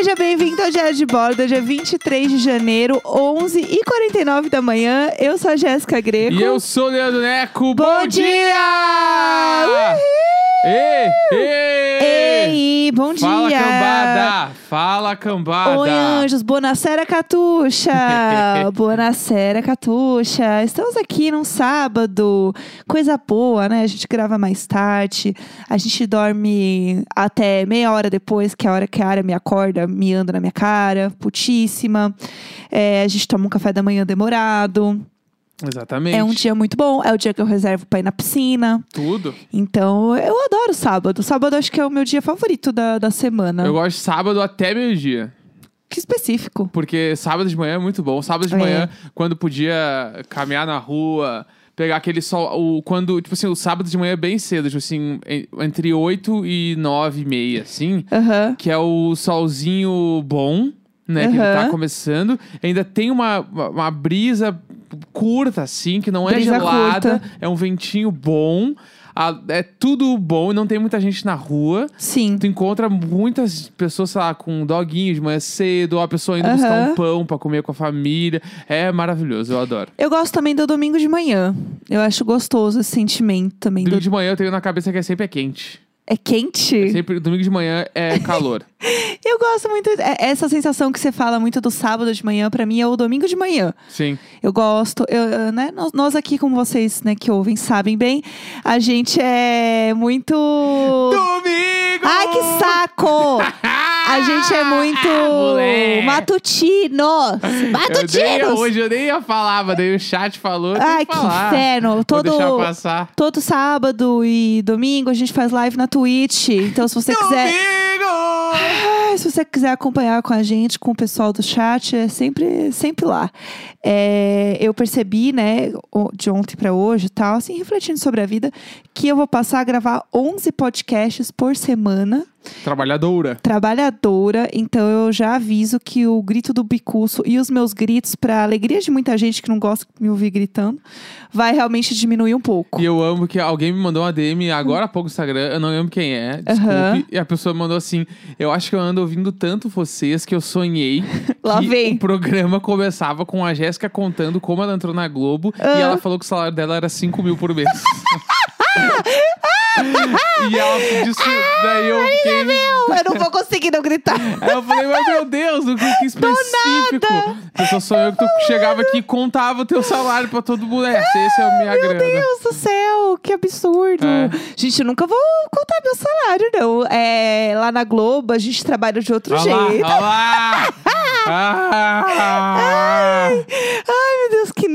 Seja bem-vindo ao Diário de Bordo, dia 23 de janeiro, 11h49 da manhã. Eu sou a Jéssica Greco. E eu sou o Leandro Neco. Bom dia! Ei, ei! Ei, bom Fala, dia! cambada! Fala, cambada! Oi, anjos, Bonacera Catuxa! Bonacera Catuxa! Estamos aqui num sábado, coisa boa, né? A gente grava mais tarde, a gente dorme até meia hora depois, que é a hora que a área me acorda, me anda na minha cara, putíssima. É, a gente toma um café da manhã demorado. Exatamente. É um dia muito bom, é o dia que eu reservo pra ir na piscina. Tudo. Então, eu adoro sábado. Sábado acho que é o meu dia favorito da, da semana. Eu gosto de sábado até meio-dia. Que específico. Porque sábado de manhã é muito bom. Sábado de É. manhã, quando podia caminhar na rua, pegar aquele sol. O, quando, tipo assim, o sábado de manhã é bem cedo, tipo assim, en- entre 8 e 9 e meia, assim. Aham. que é o solzinho bom, né? Que ele tá Aham. começando. Ainda tem uma, uma, uma brisa curta, assim, que não é Brisa gelada. curta. É um ventinho bom. a- é tudo bom e não tem muita gente na rua. Sim. Tu encontra muitas pessoas, sei lá, com um doguinho de manhã cedo, ou a pessoa indo buscar Aham. um pão pra comer com a família. É maravilhoso, eu adoro. Eu gosto também do domingo de manhã. Eu acho gostoso esse sentimento também. Domingo Do... de manhã eu tenho na cabeça que é sempre é quente. É quente? Sempre, domingo de manhã é calor. Eu gosto muito. é- Essa sensação que você fala muito do sábado de manhã, pra mim, é o domingo de manhã. Sim. Eu gosto, eu, né? Nós, aqui, como vocês né, que ouvem, sabem bem, a gente é muito. Domingo! Ai, que saco! A gente é muito Moleque. matutinos! Eu nem, hoje eu nem ia falar, mas daí o chat falou. Ai, que falar. inferno! Todo, todo sábado e domingo a gente faz live na Twitch. Então, se você quiser. Ah, Se você quiser acompanhar com a gente, com o pessoal do chat, é sempre, sempre lá. É, eu percebi, né, de ontem pra hoje tal, assim, refletindo sobre a vida, que eu vou passar a gravar 11 podcasts por semana, Trabalhadora. trabalhadora. Então eu já aviso que o grito do bicuço e os meus gritos, pra alegria de muita gente que não gosta de me ouvir gritando, vai realmente diminuir um pouco. E eu amo que alguém me mandou uma DM agora há pouco no Instagram, eu não lembro quem é, desculpe. Aham. E a pessoa mandou assim: Eu acho que eu ando ouvindo tanto vocês que eu sonhei Lá que vem. o programa começava com a Jéssica contando como ela entrou na Globo Ah. e ela falou que o salário dela era 5 mil por mês. e ela disse. Daí eu fiquei. Meu, eu não vou conseguir não gritar. Aí eu falei, mas meu Deus, o que, que específico. A pessoa sonhou que tu chegava aqui e contava o teu salário pra todo mundo. É, esse é a minha Meu grana. Deus do céu, que absurdo. É. Gente, eu nunca vou contar meu salário, não. É, lá na Globo, a gente trabalha de outro Olha lá, jeito. olha lá. Ah. Ai, meu Deus, que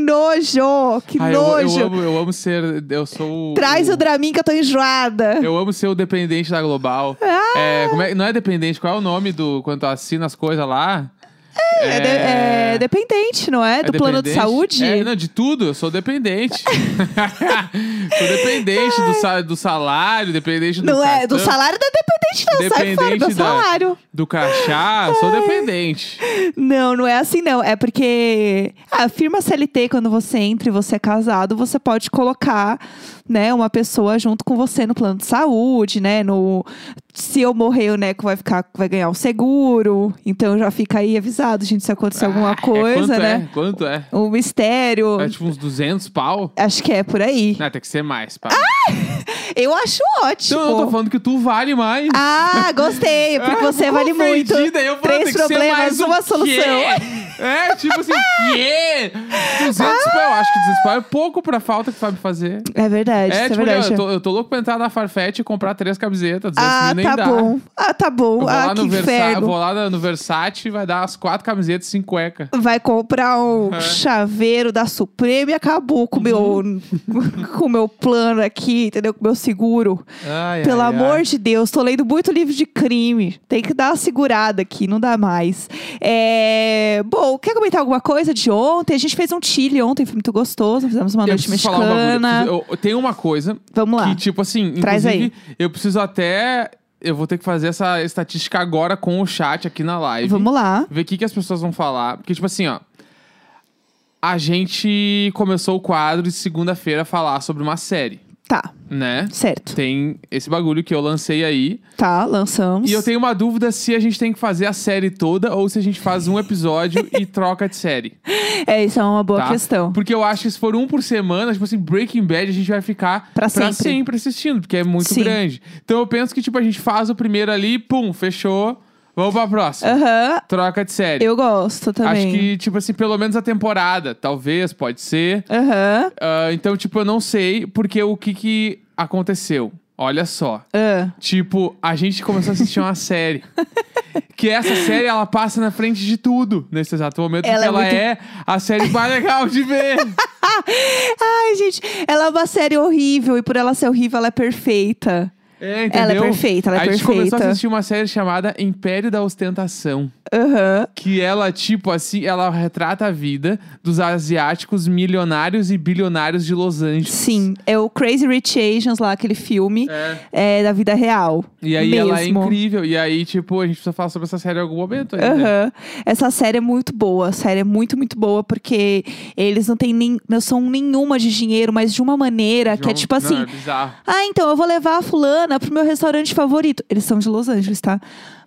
nojo, que Ai, eu, nojo. eu amo, eu amo ser. Eu sou. Traz o Dramin que eu tô enjoada. Eu amo ser o dependente da Global. Ah. É, como é- não é dependente, qual é o nome do. Quando tu assina as coisas lá? É, de- é dependente, não é? é Do plano de saúde? É, não, de tudo, eu sou dependente. sou dependente do, sa- do salário, dependente do não é, do cartão, salário não é dependente, não. Sai fora Dependente do da- salário. Do crachá, eu sou dependente. Não, não é assim, não. É porque a firma CLT, quando você entra e você é casado, você pode colocar, né, uma pessoa junto com você no plano de saúde, né? No se eu morrer, o Neco vai ficar, vai ganhar um seguro. Então já fica aí avisado, gente, se acontecer alguma Ah, é, coisa, quanto né? É? Quanto é? Um mistério. É tipo uns 200 pau? Acho que é por aí. Não, tem que ser mais, pá. Eu acho ótimo. Então, eu tô falando que tu vale mais. Ah, gostei, porque Ah, você vale muito. eu falei, Três problemas, uma solução. É, tipo assim, quê? 200 pau, eu acho que 200 pau é pouco pra falta que tu sabe fazer. É verdade, É, isso é tipo, verdade. eu tô, eu tô louco pra entrar na Farfetch e comprar três camisetas. 200 Ah, mil nem tá dá. bom. Ah, tá Eu bom. vou, Ah, lá que no Versa vou lá no Versace e vai dar as quatro camisetas e cinco cueca. Vai comprar um É. chaveiro da Suprema e acabou com o meu, Uhum. com o meu plano aqui, entendeu? Com o meu seguro. Ai, Pelo ai, amor ai. de Deus, tô lendo muito livro de crime. Tem que dar uma segurada aqui, não dá mais. É... Bom, quer comentar alguma coisa de ontem? A gente fez um chile ontem, foi muito gostoso. Fizemos uma Eu noite preciso falar um bagulho. mexicana. Eu preciso- eu- Tem uma coisa Vamos lá. que, tipo assim, Traz inclusive, eu preciso até. Eu vou ter que fazer essa estatística agora com o chat aqui na live. Vamos lá. Ver o que, que as pessoas vão falar. Porque, tipo assim, ó. A gente começou o quadro de segunda-feira a falar sobre uma série. Tá, né? certo. Tem esse bagulho que eu lancei aí. Tá, lançamos. E eu tenho uma dúvida se a gente tem que fazer a série toda ou se a gente faz um episódio e troca de série. É, isso é uma boa tá? questão. Porque eu acho que se for um por semana, tipo assim, Breaking Bad a gente vai ficar Pra sempre. assistindo, porque é muito Sim. grande. Então eu penso que, tipo, a gente faz o primeiro ali, pum, fechou. Vamos pra próxima. Aham, Troca de série. eu gosto também. Acho que, tipo assim, pelo menos a temporada. Talvez, pode ser. Aham. Ah, então, tipo, eu não sei, porque o que que aconteceu? Olha só. ah. Tipo, a gente começou a assistir uma série. Que essa série, ela passa na frente de tudo nesse exato momento. Ela porque é ela muito- é a série mais legal de ver. Ai, gente, ela é uma série horrível e por ela ser horrível, ela é perfeita. É, entendeu? Ela é perfeita, ela é a gente começou a perfeita. assistir uma série chamada Império da Ostentação. Aham. Que ela, tipo assim, ela retrata a vida dos asiáticos milionários e bilionários de Los Angeles. Sim, é o Crazy Rich Asians lá, aquele filme É. é, da vida real. E aí mesmo. ela é incrível. E aí, tipo, a gente precisa falar sobre essa série em algum momento. Aham. Essa série é muito boa. A série é muito, muito boa, porque eles não têm nem noção nenhuma de dinheiro, mas de uma maneira que é tipo Não, assim. é bizarro. Ah, então eu vou levar a fulana pro meu restaurante favorito. Eles são de Los Angeles, tá?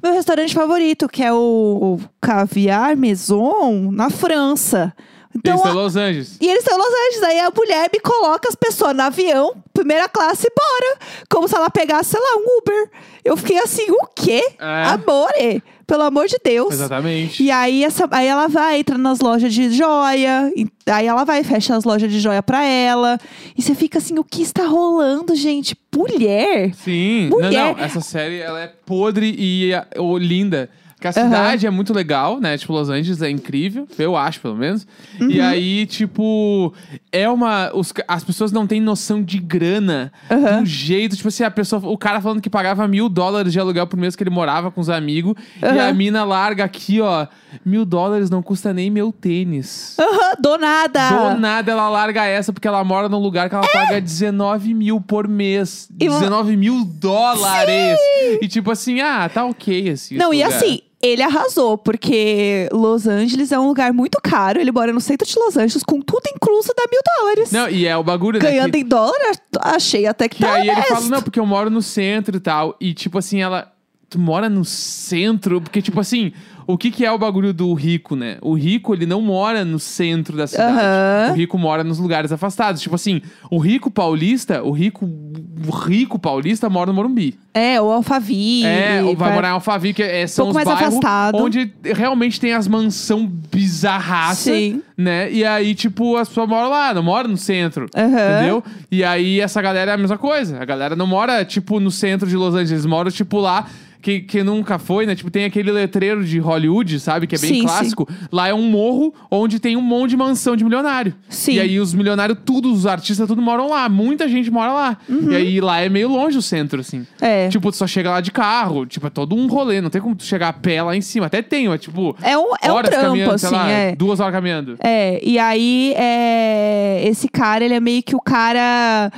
Meu restaurante favorito, que é o, o Caviar Maison, na França. Então, Isso é a- Los Angeles. e eles estão em Los Angeles. Aí a mulher me coloca as pessoas no avião, primeira classe, e bora. Como se ela pegasse, sei lá, um Uber. Eu fiquei assim, o quê? É. Amore, pelo amor de Deus. Exatamente. E aí, essa, aí ela vai, entra nas lojas de joia. e aí ela vai, fecha as lojas de joia pra ela. E você fica assim, o que está rolando, gente? Mulher? Sim. Mulher. Não, não. Essa série, ela é podre e linda. Porque a cidade é muito legal, né? Tipo, Los Angeles é incrível. Eu acho, pelo menos. Uhum. E aí, tipo... É uma... os ca- as pessoas não têm noção de grana. De um jeito... Tipo assim, a pessoa... O cara falando que pagava mil dólares de aluguel por mês que ele morava com os amigos. E Uhum. a mina larga aqui, ó... Mil dólares não custa nem meu tênis. Aham, do nada. Do nada ela larga essa porque ela mora num lugar que ela paga 19 mil por mês. E vo- 19 mil dólares! E tipo assim, ah, tá ok assim. Não, esse e lugar. assim, ele arrasou, porque Los Angeles é um lugar muito caro. Ele mora no centro de Los Angeles, com tudo incluso, dá mil dólares. Não, e é o bagulho, né? Ganhando que- em dólar, achei até que, Que tá aí ele honesto. fala, não, porque eu moro no centro e tal. E tipo assim, ela. Tu mora no centro? Porque, tipo assim, o que, que é o bagulho do rico, né? O rico, ele não mora no centro da cidade. Aham. O rico mora nos lugares afastados. Tipo assim, o rico paulista, o rico, o rico paulista mora no Morumbi. É, o Alphaville. É, ou vai morar em Alphaville, que é, são Pouco os mais afastado. onde realmente tem as mansão bizarraça, Sim. né? E aí, tipo, as pessoas moram lá, não moram no centro, Aham. entendeu? E aí, essa galera é a mesma coisa. A galera não mora, tipo, no centro de Los Angeles, mora, tipo, lá... Que, que nunca foi, né? Tipo, tem aquele letreiro de Hollywood, sabe? Que é bem Sim, clássico. Lá é um morro onde tem um monte de mansão de milionário. Sim. E aí os milionários, tudo, os artistas, tudo moram lá. Muita gente mora lá. Uhum. E aí lá é meio longe o centro, assim. É. Tipo, tu só chega lá de carro. Tipo, é todo um rolê. Não tem como tu chegar a pé lá em cima. Até tem, mas tipo... É um, é um trampo, assim, lá, é. duas horas caminhando. É, e aí, é, esse cara, ele é meio que o cara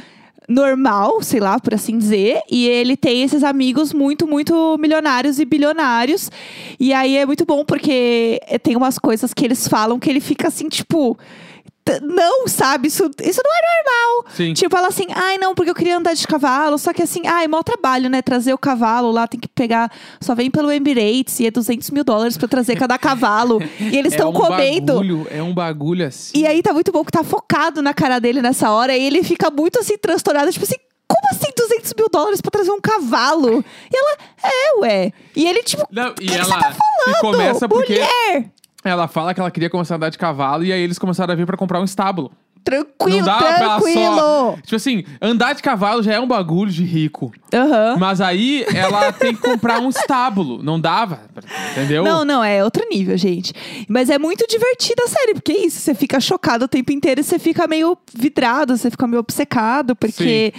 normal, sei lá, por assim dizer. E ele tem esses amigos muito, muito milionários e bilionários. E aí é muito bom porque tem umas coisas que eles falam que ele fica assim, tipo. "T- Não, sabe? Isso, isso não é normal. Sim. Tipo, ela assim, ai não, porque eu queria andar de cavalo. Só que assim, ai, mau trabalho, né? Trazer o cavalo lá, tem que pegar. Só vem pelo Emirates e é 200 mil dólares pra trazer cada cavalo. E eles estão é um comendo. Bagulho, é um bagulho assim. E aí tá muito bom que tá focado na cara dele nessa hora. E ele fica muito assim, transtornado, tipo assim. Como assim 200 mil dólares pra trazer um cavalo? E ela, é, ué. E ele, tipo, Não, e que ela você tá e começa porque mulher! Ela fala que ela queria começar a andar de cavalo e aí eles começaram a vir pra comprar um estábulo. Tranquilo, não dá pra ela tranquilo. só. Tipo assim, andar de cavalo já é um bagulho de rico. Aham. Mas aí ela tem que comprar um estábulo. Não dava, entendeu? Não, não, é outro nível, gente. Mas é muito divertida a série, porque é isso, você fica chocado o tempo inteiro e você fica meio vidrado, você fica meio obcecado, porque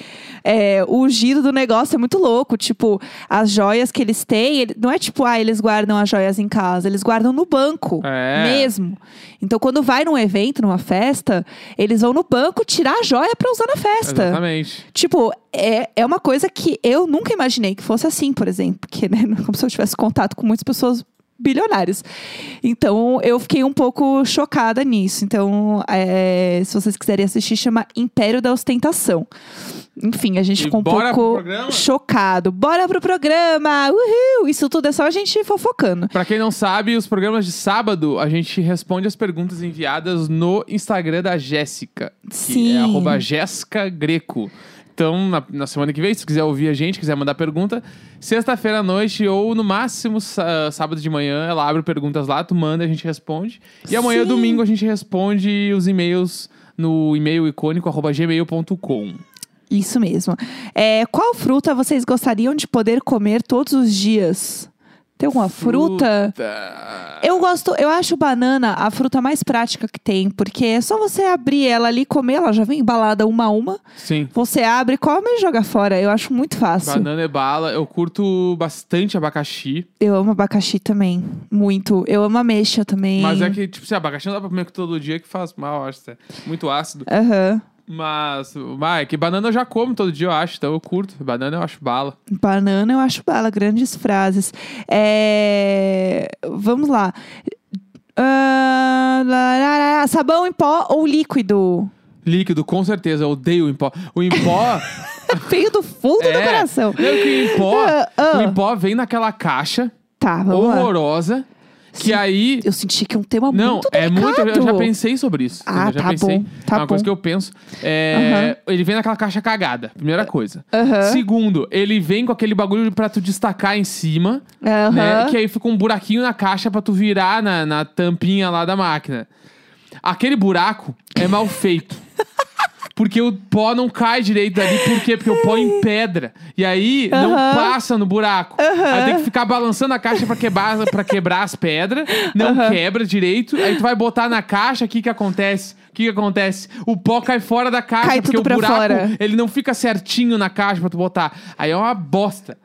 é, o giro do negócio é muito louco. Tipo, as joias que eles têm, ele- não é tipo, ah, eles guardam as joias em casa, eles guardam no banco É. mesmo. Então, quando vai num evento, numa festa, eles vão no banco tirar a joia pra usar na festa. Exatamente. Tipo, é, é uma coisa que eu nunca imaginei que fosse assim, por exemplo. Porque, né, não como se eu tivesse contato com muitas pessoas bilionários. Então, eu fiquei um pouco chocada nisso. Então, é, se vocês quiserem assistir, chama Império da Ostentação. Enfim, a gente E ficou um pouco chocado. Bora pro programa! Uhul! Isso tudo é só a gente fofocando. Pra quem não sabe, os programas de sábado, a gente responde as perguntas enviadas no Instagram da Jéssica. Que Sim. é arroba Jéssica Greco. Então, na, na semana que vem, se quiser ouvir a gente, quiser mandar pergunta, sexta-feira à noite ou no máximo sá- sábado de manhã, ela abre perguntas lá, tu manda, a gente responde. E amanhã, Sim. domingo, a gente responde os e-mails no e-mail icônico arroba gmail.com. Isso mesmo. É, qual fruta vocês gostariam de poder comer todos os dias? Tem alguma fruta? Eu gosto, eu acho banana a fruta mais prática que tem, porque é só você abrir ela ali comer, ela já vem embalada uma a uma. Sim. Você abre, come e joga fora. Eu acho muito fácil. Banana é bala. Eu curto bastante abacaxi. Eu amo abacaxi também, muito. Eu amo ameixa também. Mas é que, tipo, se abacaxi não dá pra comer todo dia que faz mal, eu acho. é Muito ácido. Aham. Mas, é que banana eu já como todo dia, eu acho. Então eu curto. Banana eu acho bala. Banana eu acho bala, grandes frases. É, Vamos lá. Lá, lá, lá, Sabão em pó ou líquido? Líquido, com certeza. Eu odeio o em pó. O em pó. Veio do fundo do é. coração. Não, que o em pó. Ah, ah. O em pó vem naquela caixa Tá, vamos lá. Que Sim. aí. Eu senti que é um tema Não, muito é delicado. muito. Eu já pensei sobre isso. Ah, eu já tá pensei. bom, tá é uma coisa bom. que eu penso. É, Ele vem naquela caixa cagada, primeira coisa. Aham. Segundo, ele vem com aquele bagulho pra tu destacar em cima. Aham. né? Que aí fica um buraquinho na caixa pra tu virar na, na tampinha lá da máquina. Aquele buraco é mal feito. Porque o pó não cai direito dali. Por quê? Porque o pó empedra. E aí não Aham. passa no buraco. Aí tem que ficar balançando a caixa pra quebrar, pra quebrar as pedras. Não Aham. quebra direito. Aí tu vai botar na caixa, o que que acontece? O que que acontece? O pó cai fora da caixa. Cai porque o buraco, fora. ele não fica certinho na caixa pra tu botar. Aí é uma bosta.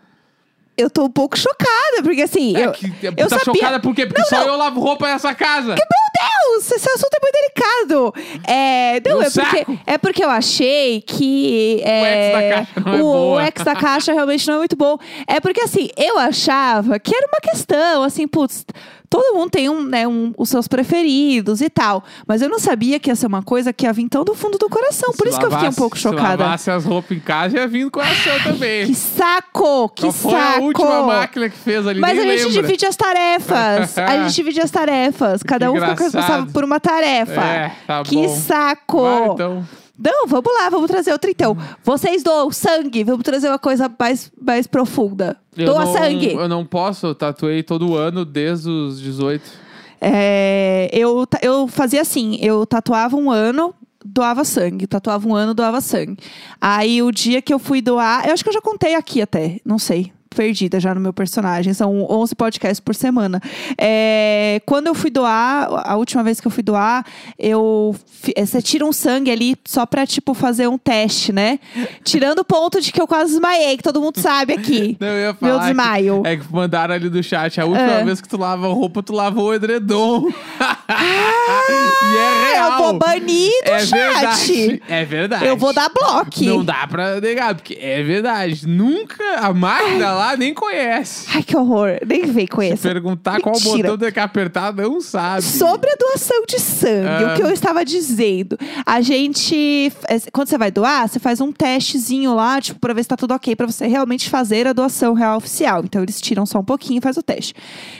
Eu tô um pouco chocada, porque assim. É eu, que, eu tá sabia... chocada por quê? Porque Não, só não. eu lavo roupa nessa casa. Meu Deus, esse assunto é muito delicado. É, não, é porque, é porque eu achei que. É, O ex da é da caixa realmente não é muito bom. É porque, assim, eu achava que era uma questão, assim, putz, todo mundo tem um, né, um, os seus preferidos e tal. Mas eu não sabia que ia ser uma coisa que ia vir tão do fundo do coração. Por Se isso que eu fiquei um lavasse- pouco Se chocada. lavasse as roupas em casa, ia vir no coração também. Que saco! Que Qual foi saco! a última máquina que fez ali? Mas a gente lembra. divide as tarefas. a gente divide as tarefas. Cada Que um fica engraçado. responsável por uma tarefa. É, tá que bom. saco! Vai, então. Não, vamos lá, vamos trazer outra então. Vocês doam sangue, vamos trazer uma coisa mais, mais profunda. Eu Doa não, sangue. Eu não posso, eu tatuei todo ano desde os 18. É, eu, eu fazia assim, eu tatuava um ano, doava sangue. Tatuava um ano, doava sangue. Aí o dia que eu fui doar, eu acho que eu já contei aqui até, não sei. Perdida já no meu personagem, são 11 podcasts por semana. É, quando eu fui doar, a última vez que eu fui doar, eu. eh, Você tira um sangue ali só pra, tipo, fazer um teste, né? Tirando o ponto de que eu quase desmaiei, que todo mundo sabe aqui. Não, eu ia falar Meu desmaio. Que, é que mandaram ali do chat. A última É. vez que tu lava roupa, tu lavou o edredom. e é real. Eu vou banir do é chat. verdade. É verdade. Eu vou dar bloco. Não dá pra negar, porque é verdade. Nunca a máquina lá nem conhece. Ai, que horror. Nem vem com Se perguntar qual Mentira. botão tem que apertar, não sabe. Sobre a doação de sangue, Ah. o que eu estava dizendo. A gente. é, Quando você vai doar, você faz um testezinho lá, tipo, pra ver se tá tudo ok, pra você realmente fazer a doação real oficial. Então, eles tiram só um pouquinho e faz o teste.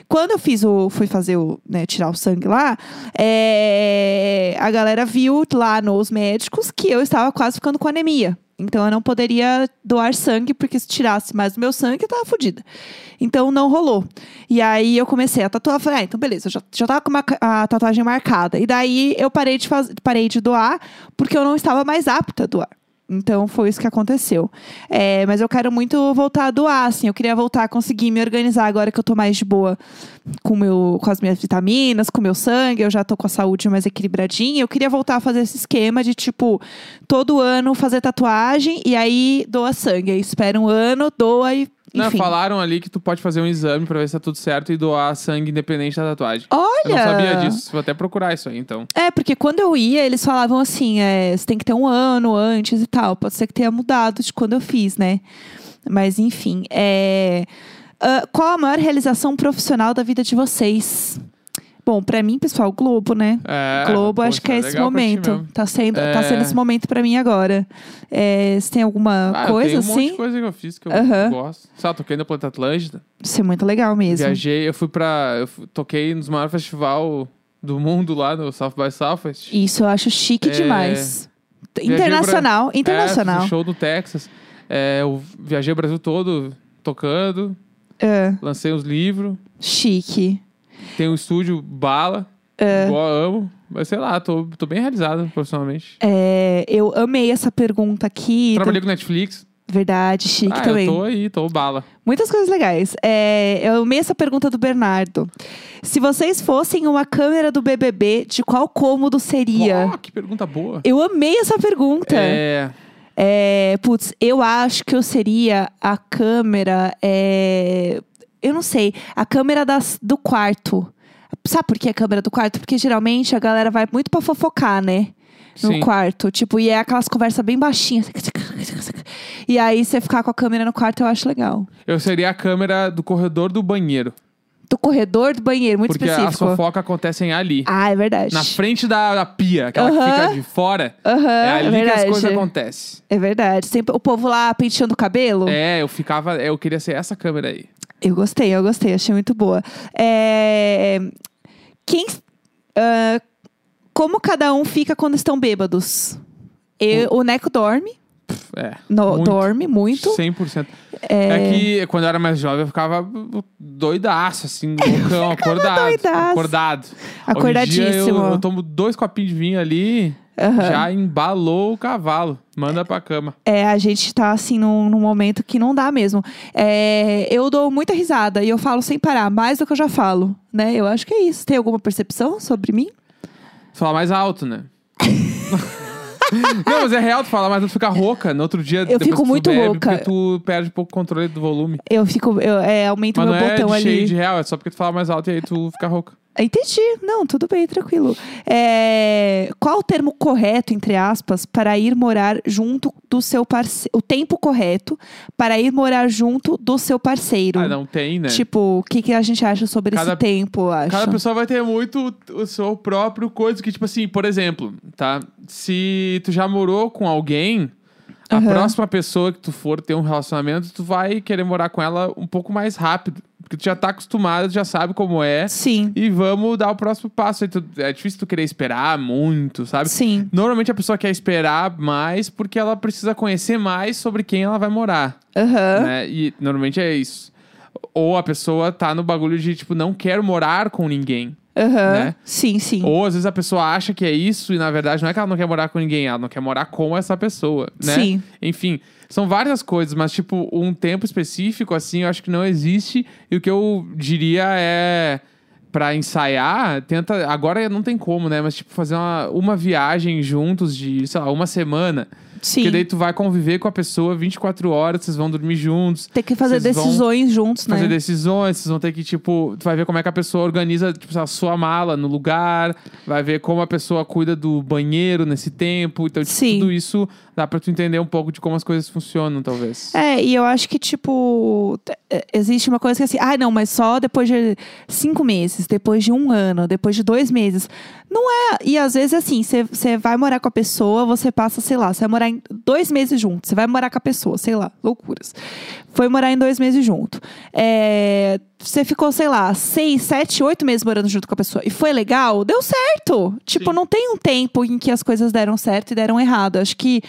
Quando eu fiz o. fui fazer o. Né, tirar o sangue lá, é, a galera viu lá nos médicos que eu estava quase ficando com anemia. Então eu não poderia doar sangue, porque se tirasse mais do meu sangue, eu tava fodida. Então não rolou. E aí eu comecei a tatuar. Falei, ah, então beleza, eu já, já tava com uma a tatuagem marcada. E daí eu parei de, faz, parei de doar, porque eu não estava mais apta a doar. Então foi isso que aconteceu. É, mas eu quero muito voltar a doar, assim. Eu queria voltar a conseguir me organizar agora que eu tô mais de boa com, meu, com as minhas vitaminas, com o meu sangue. Eu já tô com a saúde mais equilibradinha. Eu queria voltar a fazer esse esquema de, tipo, todo ano fazer tatuagem e aí doa sangue. Aí espera um ano, doa e. Não, Enfim. falaram ali que tu pode fazer um exame pra ver se tá tudo certo e doar sangue independente da tatuagem. Olha! Eu não sabia disso. Vou até procurar isso aí, então. É, porque quando eu ia, eles falavam assim: é, você tem que ter um ano antes e tal. Pode ser que tenha mudado de quando eu fiz, né? Mas enfim, é. Ah, qual a maior realização profissional da vida de vocês? Bom, pra mim, pessoal, Globo, né? É, Globo, poxa, acho que é esse pra ti momento. Tá sendo, tá É. sendo esse momento pra mim agora. É, você tem alguma Ah, coisa eu tenho um monte assim? de coisa que eu fiz que eu Aham. gosto. Sabe, toquei no Planeta Atlântida. Isso é muito legal mesmo. Viajei, eu fui pra. Eu fui- toquei nos maiores festival do mundo lá no South by Southwest. Isso eu acho chique É, demais. Internacional, É, internacional. um show no Texas. É, eu viajei o Brasil todo tocando, É, lancei uns livros. chique. Tem um estúdio bala. É. Igual eu amo. Mas sei lá, tô, tô bem realizado profissionalmente. É, eu amei essa pergunta aqui. Trabalhei com Netflix. Verdade, chique ah, também. eu tô aí, tô bala. Muitas coisas legais. É, eu amei essa pergunta do Bernardo. Se vocês fossem uma câmera do BBB, de qual cômodo seria? Oh, que pergunta boa. Eu amei essa pergunta. É, É, putz, eu acho que eu seria a câmera. é, eu não sei, a câmera das, do quarto. Sabe por que a câmera do quarto? Porque geralmente a galera vai muito pra fofocar, né? No sim. quarto. Tipo, e é aquelas conversas bem baixinhas. E aí você ficar com a câmera no quarto eu acho legal. Eu seria a câmera do corredor do banheiro. Do corredor do banheiro, muito porque as específico. fofocas acontecem ali. Ah, é verdade. Na frente da, da pia, aquela que Aham. fica de fora. É é ali que as coisas acontecem. É verdade. Sempre o povo lá penteando o cabelo. É, eu ficava. Eu queria ser essa câmera aí. Eu gostei, eu gostei, achei muito boa. É, Quem. ah, como cada um fica quando estão bêbados? Eu- o Neco dorme. É. no- muito. dorme muito. 100%. É... que quando eu era mais jovem eu ficava doidaço, assim, loucão, acordado. doidaço. Acordado. Acordadíssimo. eu, eu tomo dois copinhos de vinho ali, Aham. já embalou o cavalo. Manda pra cama. É, a gente tá assim num, num momento que não dá mesmo. É, eu dou muita risada e eu falo sem parar, mais do que eu já falo, né? Eu acho que é isso. Tem alguma percepção sobre mim? Falar mais alto, né? Não, mas é real tu falar, mas tu fica rouca. No outro dia, depois fico muito bebe, rouca. Porque tu perde um pouco o controle do volume. Eu fico, eu é, aumento Mas meu não é botão de ali. cheio de real, é só porque tu fala mais alto e aí tu fica rouca. Entendi. Não, tudo bem, tranquilo. É, qual o termo correto, entre aspas, para ir morar junto do seu parceiro? O tempo correto para ir morar junto do seu parceiro. Ah, não tem, né? Tipo, o que, que a gente acha sobre Cada- esse tempo, acho? Cada pessoa vai ter muito o seu próprio coisa. Que, tipo assim, por exemplo, tá? Se tu já morou com alguém, a Aham. próxima pessoa que tu for ter um relacionamento, tu vai querer morar com ela um pouco mais rápido. Porque tu já tá acostumado, tu já sabe como é. Sim, E vamos dar o próximo passo. Tu- é difícil tu querer esperar muito, sabe? sim. Normalmente a pessoa quer esperar mais porque ela precisa conhecer mais sobre quem ela vai morar. Aham. Né? E normalmente é isso. Ou a pessoa tá no bagulho de, tipo, não quero morar com ninguém. Aham. né? Sim, sim. Ou às vezes a pessoa acha que é isso e na verdade não é que ela não quer morar com ninguém, ela não quer morar com essa pessoa, né? Sim. Enfim, são várias coisas, mas tipo, um tempo específico assim, eu acho que não existe. E o que eu diria é Pra ensaiar, tenta. Agora não tem como, né? Mas, tipo, fazer uma, uma viagem juntos de, sei lá, uma semana. Sim. Porque daí tu vai conviver com a pessoa 24 horas, vocês vão dormir juntos. Tem que fazer decisões juntos, né? Fazer decisões, vocês vão ter que, tipo, tu vai ver como é que a pessoa organiza tipo, a sua mala no lugar, vai ver como a pessoa cuida do banheiro nesse tempo. Então, tipo, tudo isso dá pra tu entender um pouco de como as coisas funcionam, talvez. É, e eu acho que, tipo, é, existe uma coisa que é assim, ah, não, mas só depois de cinco meses, depois de um ano, depois de dois meses. Não é. E às vezes, assim, você vai morar com a pessoa, você passa, sei lá, você vai morar dois meses junto, você vai morar com a pessoa, sei lá, loucuras. Foi morar em dois meses junto. É, Você ficou, sei lá, seis, sete, oito meses morando junto com a pessoa. E foi legal? Deu certo. Tipo, Sim. não tem um tempo em que as coisas deram certo e deram errado. Acho que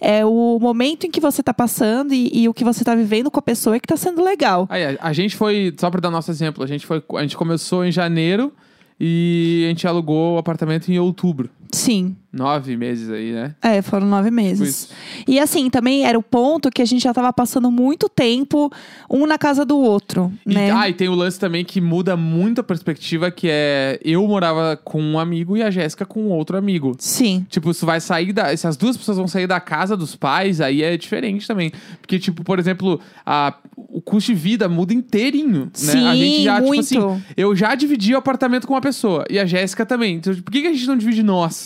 é o momento em que você tá passando e, e o que você tá vivendo com a pessoa é que tá sendo legal. Aí, a, a gente foi, só pra dar nosso exemplo, a gente, foi, a gente começou em janeiro e a gente alugou o apartamento em outubro. Sim. Nove meses aí, né? É, foram nove Tipo meses. isso. E assim, também era o ponto que a gente já tava passando muito tempo um na casa do outro, E, né? ah, e tem o lance também que muda muito a perspectiva, que é eu morava com um amigo e a Jéssica com outro amigo. Sim. Tipo, isso vai sair da. Se as duas pessoas vão sair da casa dos pais, aí é diferente também. Porque, tipo, por exemplo, a, o custo de vida muda inteirinho, né? Sim, a gente já, muito. tipo assim, eu já dividi o apartamento com uma pessoa. E a Jéssica também. Então, por que, que a gente não divide nós?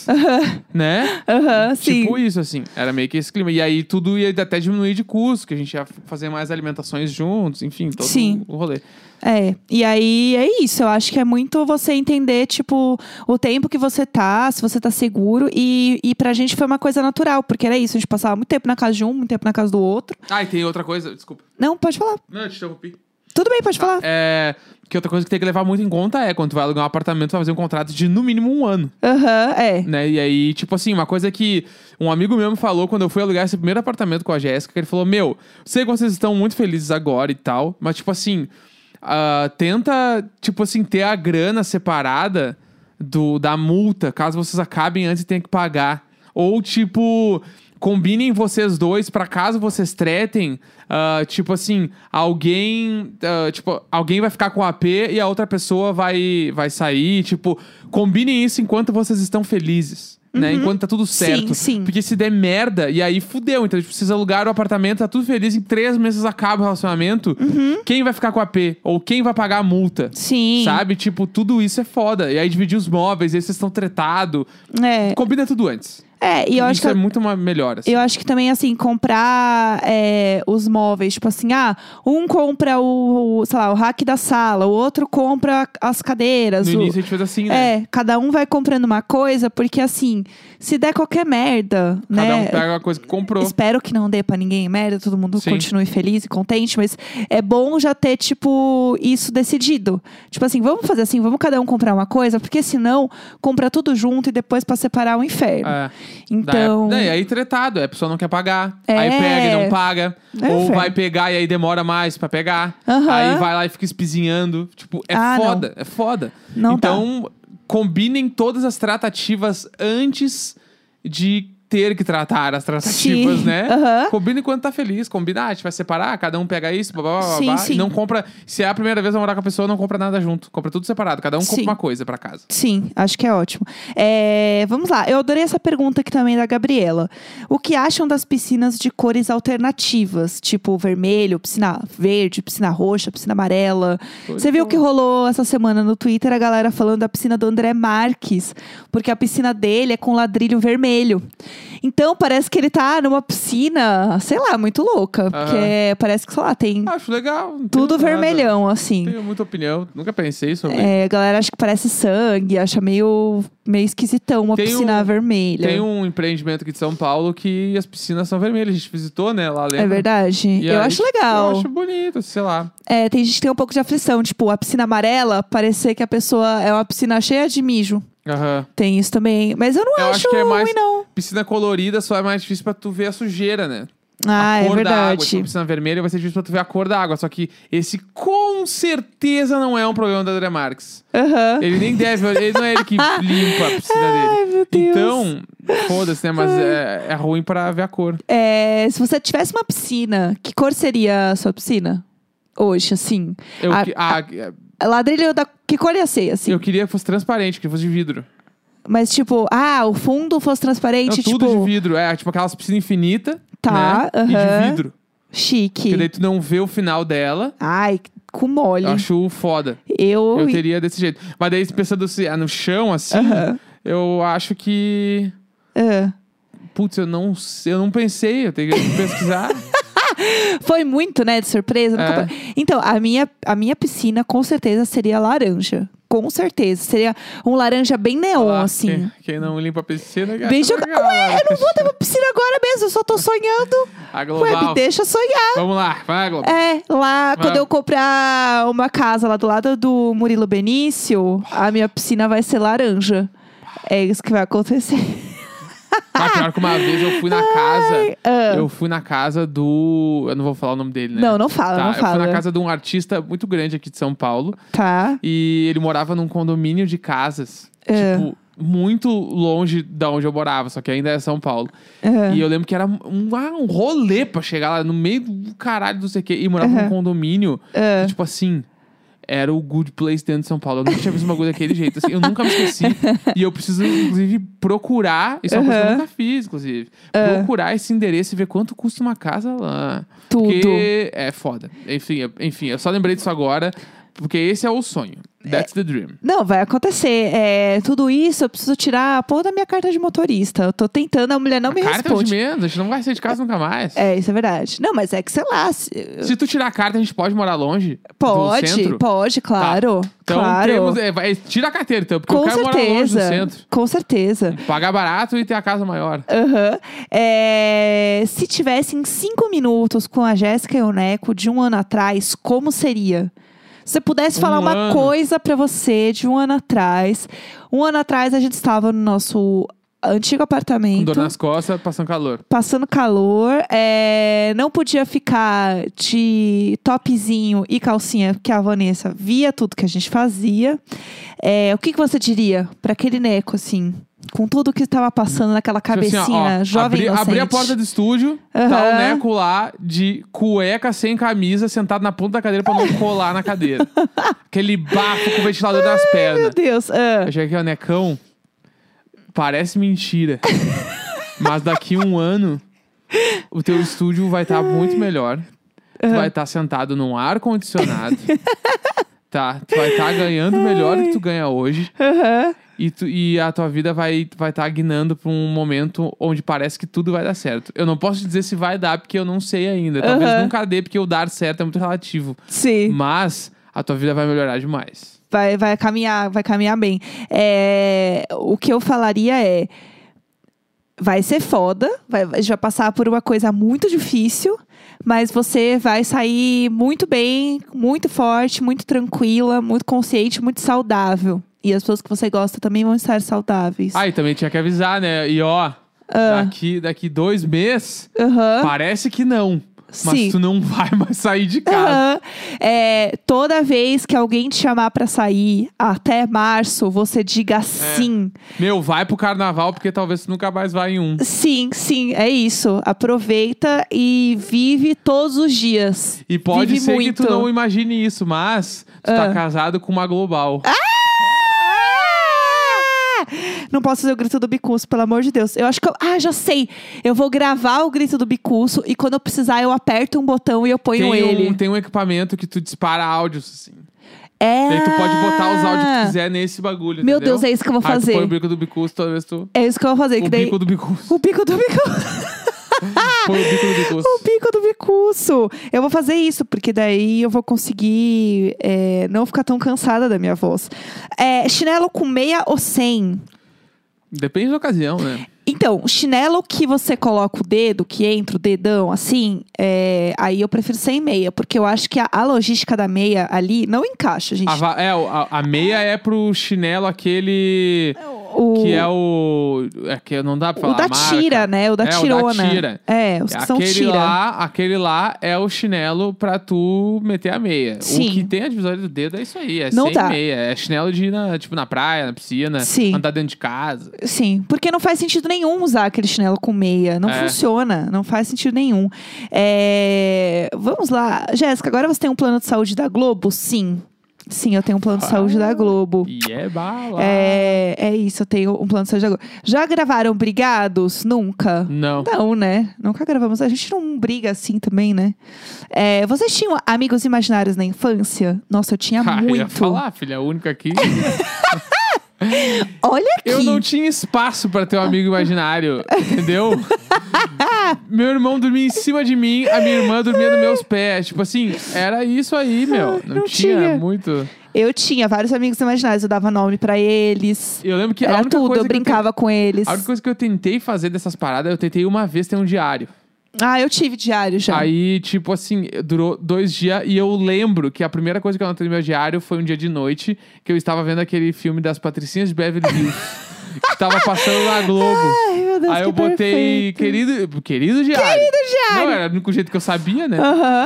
Né? Aham, sim. Tipo isso, assim. Era meio que esse clima. E aí tudo ia até diminuir de custo, que a gente ia fazer mais alimentações juntos, enfim, todo Sim. o rolê. É, e aí é isso. Eu acho que é muito você entender, tipo, o tempo que você tá, se você tá seguro. E, e pra gente foi uma coisa natural, porque era isso. A gente passava muito tempo na casa de um, muito tempo na casa do outro. Ah, e tem outra coisa, desculpa. Não, pode falar. Não, eu te interrompi. Tudo bem, pode falar. É. Que outra coisa que tem que levar muito em conta é quando tu vai alugar um apartamento, tu vai fazer um contrato de no mínimo um ano. Aham, é. né? E aí, tipo assim, uma coisa que um amigo meu me falou quando eu fui alugar esse primeiro apartamento com a Jéssica, que ele falou: Meu, sei que vocês estão muito felizes agora e tal, mas, tipo assim, ah, tenta, tipo assim, ter a grana separada do, da multa, caso vocês acabem antes e tenham que pagar. Ou, tipo. Combinem vocês dois pra caso vocês tretem, ah, tipo assim, alguém, ah, tipo, alguém vai ficar com o AP e a outra pessoa vai vai sair, tipo, combinem isso enquanto vocês estão felizes. Né? Enquanto tá tudo certo. Uhum. sim. Porque se der merda, e aí fudeu. Então, tipo, vocês alugaram o apartamento, tá tudo feliz, em três meses acaba o relacionamento. Quem vai ficar com o AP? Ou quem vai pagar a multa? Sim. Sabe? Tipo, tudo isso é foda. E aí dividir os móveis, aí vocês estão tretados. É. Combina tudo antes. É, e eu acho isso que é muito melhor, assim. Eu acho que também, assim, comprar é, os móveis, tipo assim, ah, um compra o, o, sei lá, o rack da sala, o outro compra as cadeiras. No o- início a gente fez assim, né? É, cada um vai comprando uma coisa, porque assim, se der qualquer merda, Cada né? um pega uma coisa que comprou. Espero que não dê pra ninguém merda, todo mundo Sim. continue feliz e contente, mas é bom já ter, tipo, isso decidido. Tipo assim, vamos fazer assim, vamos cada um comprar uma coisa, porque senão compra tudo junto e depois pra separar o inferno. É. Então. Daí, daí aí tretado, aí a pessoa não quer pagar. É. Aí pega e não paga. É ou vai pegar e aí demora mais pra pegar. Aham. Aí vai lá e fica espizinhando. Tipo, é Ah, foda, é foda. Não então, combinem todas as tratativas antes de ter que tratar as tratativas, Sim. né? Aham. Combina enquanto tá feliz. Combina, ah, a gente vai separar, cada um pega isso, blá, blá, blá, Sim, blá, sim. E não compra. Se é a primeira vez a morar com a pessoa, não compra nada junto. Compra tudo separado. Cada um compra uma coisa pra casa. Sim, acho que é ótimo. É, vamos lá, eu adorei essa pergunta aqui também da Gabriela. O que acham das piscinas de cores alternativas? Tipo vermelho, piscina verde, piscina roxa, piscina amarela. Você viu o que rolou essa semana no Twitter? A galera falando da piscina do André Marques, porque a piscina dele é com ladrilho vermelho. Então parece que ele tá numa piscina, sei lá, muito louca. Porque parece que, sei lá, tem Acho legal. tudo nada. vermelhão, assim. Tenho muita opinião. Nunca pensei sobre. É, a galera acha que parece sangue, acha meio, meio esquisitão uma Tem piscina um- vermelha. Tem um empreendimento aqui de São Paulo que as piscinas são vermelhas. A gente visitou, né? Lá lembra? É verdade. E eu aí, acho legal. Eu acho bonito, sei lá. É, tem gente que tem um pouco de aflição, tipo, a piscina amarela, parecer que a pessoa é uma piscina cheia de mijo. Aham. Tem isso também. Mas eu não Eu acho, acho que é mais- ruim, não. Piscina colorida só é mais difícil pra tu ver a sujeira, né? Ah, a é cor da água. verdade. Tipo, piscina vermelha vai ser difícil pra tu ver a cor da água. Só que esse com certeza não é um problema do André Marques. Aham. Ele nem deve, ele não é ele que limpa a piscina dele. Ai, meu Deus. Então, foda-se, né? Mas é, é ruim pra ver a cor. É, se você tivesse uma piscina, que cor seria a sua piscina? Hoje, assim. Eu, A- que- ah, Ladrilho da. Que cor ia ser, assim? eu queria que fosse transparente, que fosse de vidro. Mas, tipo, ah, o fundo fosse Não, transparente, tudo tipo. de vidro. É, tipo aquelas piscinas infinitas. Tá, né? E aham. de vidro. Chique. Porque daí tu não vê o final dela. Ai, com mole. Eu acho foda. Eu. Eu teria desse jeito. Mas daí, pensando assim, ah, no chão, assim, Aham. eu acho que. Ah. Putz, eu não, sei- eu não pensei, eu tenho que pesquisar. Foi muito, né, de surpresa. É. Então, a minha, a minha piscina com certeza seria laranja. Com certeza. Seria um laranja bem neon, Lá, assim. Quem, quem não limpa a piscina. Bem joga- legal, Ué, eu não vou ter uma piscina agora mesmo, eu só tô sonhando. A Ué, global. me deixa sonhar. Vamos lá, vai, Globo. É, lá, Vai. quando eu comprar uma casa lá do lado do Murilo Benício, a minha piscina vai ser laranja. É isso que vai acontecer. Mas pior que uma vez eu fui na casa. ah. Eu fui na casa do. Eu não vou falar o nome dele, né? Não, não fala, Tá, não eu fala. fui na casa de um artista muito grande aqui de São Paulo. Tá. E ele morava num condomínio de casas. É. Tipo, muito longe da onde eu morava, só que ainda é São Paulo. Aham. E eu lembro que era um, ah, um rolê pra chegar lá no meio do caralho do sei o quê. E morava Aham. num condomínio. Ah. que, tipo assim. Era o Good Place dentro de São Paulo. Eu nunca tinha visto um bagulho daquele jeito. Assim, eu nunca me esqueci. e eu preciso, inclusive, procurar. Isso é uma coisa que eu nunca fiz, inclusive. Ah. Procurar esse endereço e ver quanto custa uma casa lá. Tudo. Porque é foda. Enfim, eu- enfim, eu só lembrei disso agora. Porque esse é o sonho. That's the dream. Não, vai acontecer. É, tudo isso eu preciso tirar a porra da minha carta de motorista. Eu tô tentando, a mulher não me carta responde. de menos, a gente não vai sair de casa nunca mais. É, isso é verdade. Não, mas é que, sei lá, se- Se tu tirar a carta, a gente pode morar longe? pode, pode, claro. Então claro. temos. é, vai- tira a carteira, então, porque Com eu quero morar longe do certeza. centro. Com certeza. Pagar barato e ter a casa maior. Aham. É, se tivesse em cinco minutos com a Jéssica e o Neco de um ano atrás, como seria? Se você pudesse Um falar uma ano. coisa pra você de um ano atrás. Um ano atrás a gente estava no nosso antigo Com apartamento. dor nas costas, passando calor. Passando calor, é, não podia ficar de topzinho e calcinha, porque a Vanessa via tudo que a gente fazia. É, o que, que você diria pra aquele Neco, assim, com tudo que estava passando naquela Tipo assim, cabecinha ó, ó, jovem abri, abri a porta do estúdio, tá Aham. o Neco lá de cueca sem camisa, sentado na ponta da cadeira pra não colar na cadeira. Aquele bafo com o ventilador nas Meu pernas. Deus, ah, Eu cheguei aqui, ó, Necão, parece mentira. mas daqui um ano, o teu estúdio vai estar muito melhor. Tu vai estar sentado num ar-condicionado. tá? Tu vai estar ganhando melhor do que tu ganha hoje. aham. E, tu- e a tua vida vai estar vai tá guinando pra um momento onde parece que tudo vai dar certo. Eu não posso te dizer se vai dar, porque eu não sei ainda. Talvez Aham. nunca dê, porque o dar certo é muito relativo. sim. Mas a tua vida vai melhorar demais. vai, vai caminhar, vai caminhar bem. É, o que eu falaria é. Vai ser foda, vai, vai passar por uma coisa muito difícil, mas você vai sair muito bem, muito forte, muito tranquila, muito consciente, muito saudável. E as pessoas que você gosta também vão estar saudáveis. Ah, e também tinha que avisar, né? E ó, Ah. daqui, daqui dois meses, parece que não. Mas Sim. tu não vai mais sair de casa. Aham. É, toda vez que alguém te chamar pra sair até março, você diga sim. Meu, vai pro carnaval, porque talvez tu nunca mais vá em um. Sim, sim, é isso. Aproveita e vive todos os dias. E pode Vive ser muito. que tu não imagine isso, mas tu Ah. tá casado com uma global. Ah! Não posso fazer o grito do bicuço, pelo amor de Deus. Eu acho que eu. Ah, já sei. Eu vou gravar o grito do bicuço e quando eu precisar, eu aperto um botão e eu ponho tem, ele. um, tem um equipamento que tu dispara áudios, assim. É. E aí tu pode botar os áudios que tu quiser nesse bagulho. Meu entendeu? Deus, é isso que eu vou Aí tu fazer. põe o bico do bicuço toda vez tu. É isso que eu vou fazer. O que daí... bico do bicuço. O bico do bicuço. põe o bico do bicuço. O bico do bicuço. Eu vou fazer isso, porque daí eu vou conseguir é, não ficar tão cansada da minha voz. É, chinelo com meia ou sem? Depende da ocasião, né? Então, chinelo que você coloca o dedo, que entra o dedão, assim, é, aí eu prefiro sem meia, porque eu acho que a, a logística da meia ali não encaixa, gente. A, é, a, a meia é pro chinelo aquele. O, Que é o. É que não dá pra falar. o da tira, né? O da É, o da tirona. tira. É, os que são Aquele tira. lá, aquele lá é o chinelo pra tu meter a meia. Sim. O que tem a divisória do dedo é isso aí. É Não sem dá. meia. É chinelo de ir na, tipo, na praia, na piscina. Sim. Andar dentro de casa. Sim, porque não faz sentido nenhum usar aquele chinelo com meia. Não É. funciona, não faz sentido nenhum. É, Vamos lá. Jéssica, agora você tem um plano de saúde da Globo? Sim. Sim, eu tenho um plano de saúde da Globo. E é bala. É, é isso, eu tenho um plano de saúde da Globo. Já gravaram Brigados? Nunca? Não. Não, né? Nunca gravamos. A gente não briga assim também, né? É, vocês tinham amigos imaginários na infância? Nossa, eu tinha Ah, eu muito. ia falar, filha única aqui. Olha aqui. eu não tinha espaço pra ter um amigo imaginário, entendeu? meu irmão dormia em cima de mim, a minha irmã dormia nos meus pés. Tipo assim, era isso aí, meu. Não, Não tinha, tinha. muito. Eu tinha vários amigos imaginários, eu dava nome pra eles. Eu lembro que Era tudo, eu brincava com eles. A única coisa que eu tentei fazer dessas paradas, eu tentei uma vez ter um diário. Ah, eu tive diário já. Aí, tipo assim, durou dois dias e eu lembro que a primeira coisa que eu anotei no meu diário foi um dia de noite que eu estava vendo aquele filme das Patricinhas de Beverly Hills. que tava passando na Globo. Ai, meu Deus, Aí que eu botei, perfeito. querido, querido diário. Querido diário. Não, era o único jeito que eu sabia, né?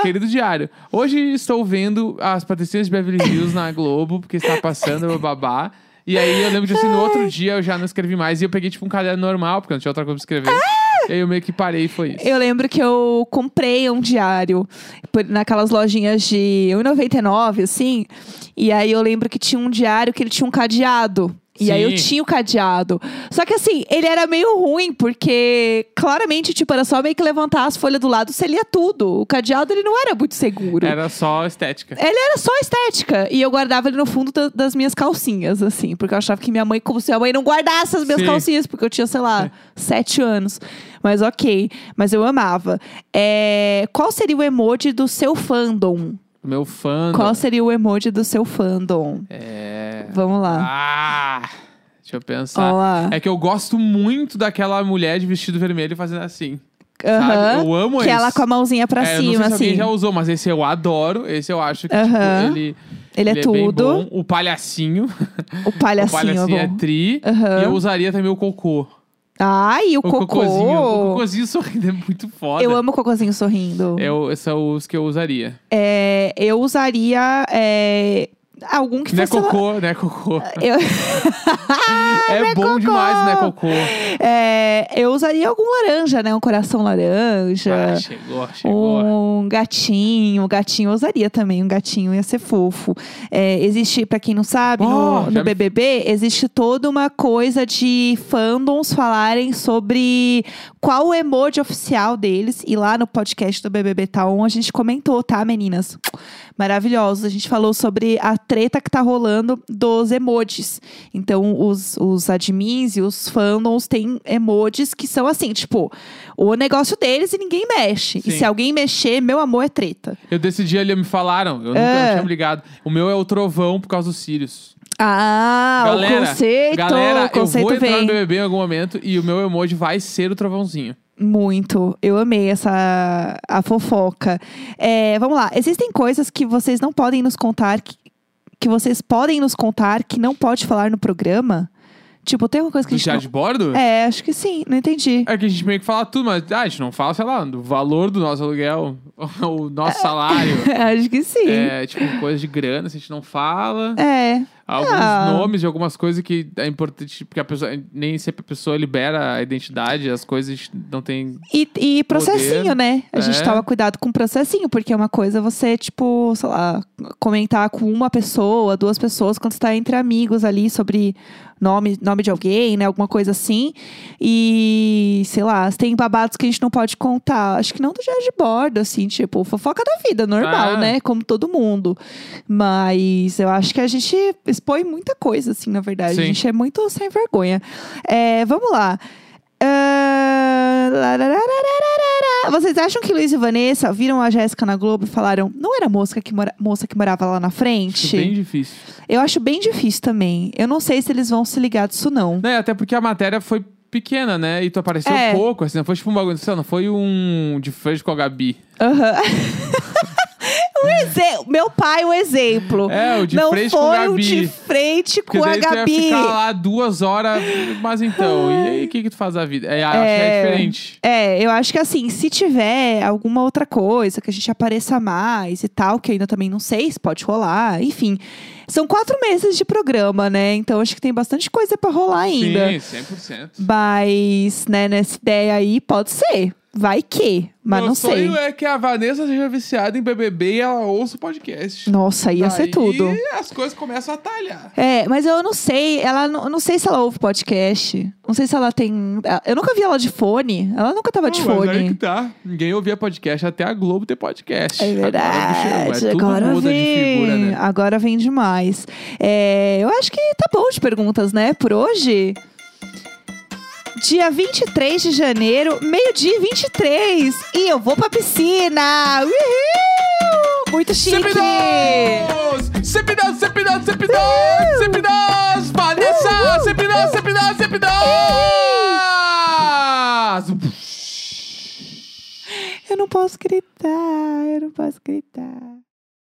Querido diário. Hoje estou vendo as Patricinhas de Beverly Hills na Globo, porque está passando o babá. E aí eu lembro de assim, no outro dia eu já não escrevi mais. E eu peguei, tipo, um caderno normal, porque não tinha outra coisa pra escrever. Aí eu meio que parei e foi isso. Eu lembro que eu comprei um diário por- naquelas lojinhas de 1,99, assim. E aí eu lembro que tinha um diário que ele tinha um cadeado. E aí eu Sim. tinha o cadeado. Só que assim, ele era meio ruim, porque claramente, tipo, era só meio que levantar as folhas do lado, você lia tudo. O cadeado, ele não era muito seguro. Era só estética. Ele era só estética. E eu guardava ele no fundo da- das minhas calcinhas, assim. Porque eu achava que minha mãe, como se a mãe não guardasse as minhas Sim. calcinhas, porque eu tinha, sei lá, sete anos. Mas ok. Mas eu amava. É, Qual seria o emoji do seu fandom? O meu fã. Qual seria o emoji do seu fandom? É. Vamos lá. Ah! Deixa eu pensar. Ó lá. É que eu gosto muito daquela mulher de vestido vermelho fazendo assim. Sabe? Eu amo Que esse. ela com a mãozinha pra É, eu não sei cima, se alguém assim. já usou, mas esse eu adoro. Esse eu acho que Aham. tipo, ele, Ele é bem tudo. O palhacinho. O palhacinho, o palhacinho é é tri. Aham. E eu usaria também o cocô. Ai, o, cocô. cocôzinho. O cocôzinho sorrindo é muito foda. Eu amo o cocôzinho sorrindo. Eu, são os que eu usaria. É, eu usaria é, algum que é fosse... cocô, né? Cocô. Eu, é bom demais, né? Cocô. é, eu usaria algum laranja, né? Um coração laranja. Ah, chegou, chegou. Um gatinho, um gatinho eu usaria também, um gatinho ia ser fofo. É, existe, pra quem não sabe, Oh, no, no me- BBB, existe toda uma coisa de fandoms falarem sobre qual o emoji oficial deles. E lá no podcast do BBB Taon a gente comentou, tá, meninas? Maravilhosos. A gente falou sobre a treta que tá rolando dos emojis. Então, os, os admins e os fandoms têm emojis que são assim, tipo, o negócio deles e ninguém mexe. E Sim. se alguém mexer, meu amor, é treta. Eu decidi ali, me falaram. Eu nunca É. tinha me ligado. O meu é o trovão por causa dos Sirius. Ah, galera, o conceito, galera, o conceito eu vou entrar vem. no BBB em algum momento e o meu emoji vai ser o trovãozinho. Muito. Eu amei essa a fofoca. É, vamos lá. Existem coisas que vocês não podem nos contar, que, que vocês podem nos contar que não pode falar no programa? Tipo, tem uma coisa que a Do gente. diário de bordo? Não... É, acho que sim. Não entendi. É que a gente meio que fala tudo, mas ah, a gente não fala, sei lá, do valor do nosso aluguel, o nosso salário. acho que sim. É, tipo, coisa de grana, se a gente não fala. É. Alguns Ah. nomes de algumas coisas que é importante, porque a pessoa, nem sempre a pessoa libera a identidade, as coisas gente não tem. E, e processinho, Poder. né? A gente É. toma cuidado com processinho, porque é uma coisa você, tipo, sei lá, comentar com uma pessoa, duas pessoas, quando você tá entre amigos ali sobre nome, nome de alguém, né? Alguma coisa assim. E, sei lá, tem babados que a gente não pode contar. Acho que não do diário de bordo, assim, tipo, fofoca da vida, normal, Ah. né? Como todo mundo. Mas eu acho que a gente expõe muita coisa, assim, na verdade. A Sim. gente é muito sem vergonha. É, vamos lá. Larararararara. Vocês acham que Luiz e Vanessa viram a Jéssica na Globo e falaram, não era a moça que, mora- moça que morava lá na Acho frente? bem difícil. Eu acho bem difícil também. Eu não sei se eles vão se ligar disso, não. Né, até porque a matéria foi pequena, né? E tu apareceu É. pouco, assim, não foi tipo um bagulho, não foi um de frente com a Gabi. Aham. um exe- Meu pai, um exemplo. É, o de não frente com foi a o Gabi. de frente com a daí tu ia Gabi. ficar lá duas horas, mas então, e aí o que que tu faz da vida? É, acho que é diferente. É, eu acho que assim, se tiver alguma outra coisa que a gente apareça mais e tal, que eu ainda também não sei se pode rolar, enfim. São quatro meses de programa, né? Então acho que tem bastante coisa pra rolar ainda. Sim, 100%. Mas, né, nessa ideia aí, pode ser. Vai que, mas Meu não sei. sonho é que a Vanessa seja viciada em BBB e ela ouça o podcast. Nossa, ia ser Daí tudo. as coisas começam a talhar. É, mas eu não sei, ela não, não sei se ela ouve podcast. Não sei se ela tem. Eu nunca vi ela de fone. Ela nunca tava de Pô, mas aí fone. que tá. Ninguém ouvia podcast, até a Globo ter podcast. É verdade. Agora, é, Agora muda vem. de figura, né? Agora vem demais. É, eu acho que tá bom de perguntas, né? Por hoje. Dia 23 de janeiro, meio-dia e 23. E eu vou pra piscina. Uhul! Muito chique. Cepidos! Cepidos, Cepidos, Cepidos! Cepidos! Vanessa! Cepidos, Cepidos, Cepidos! Eu não posso gritar, eu não posso gritar.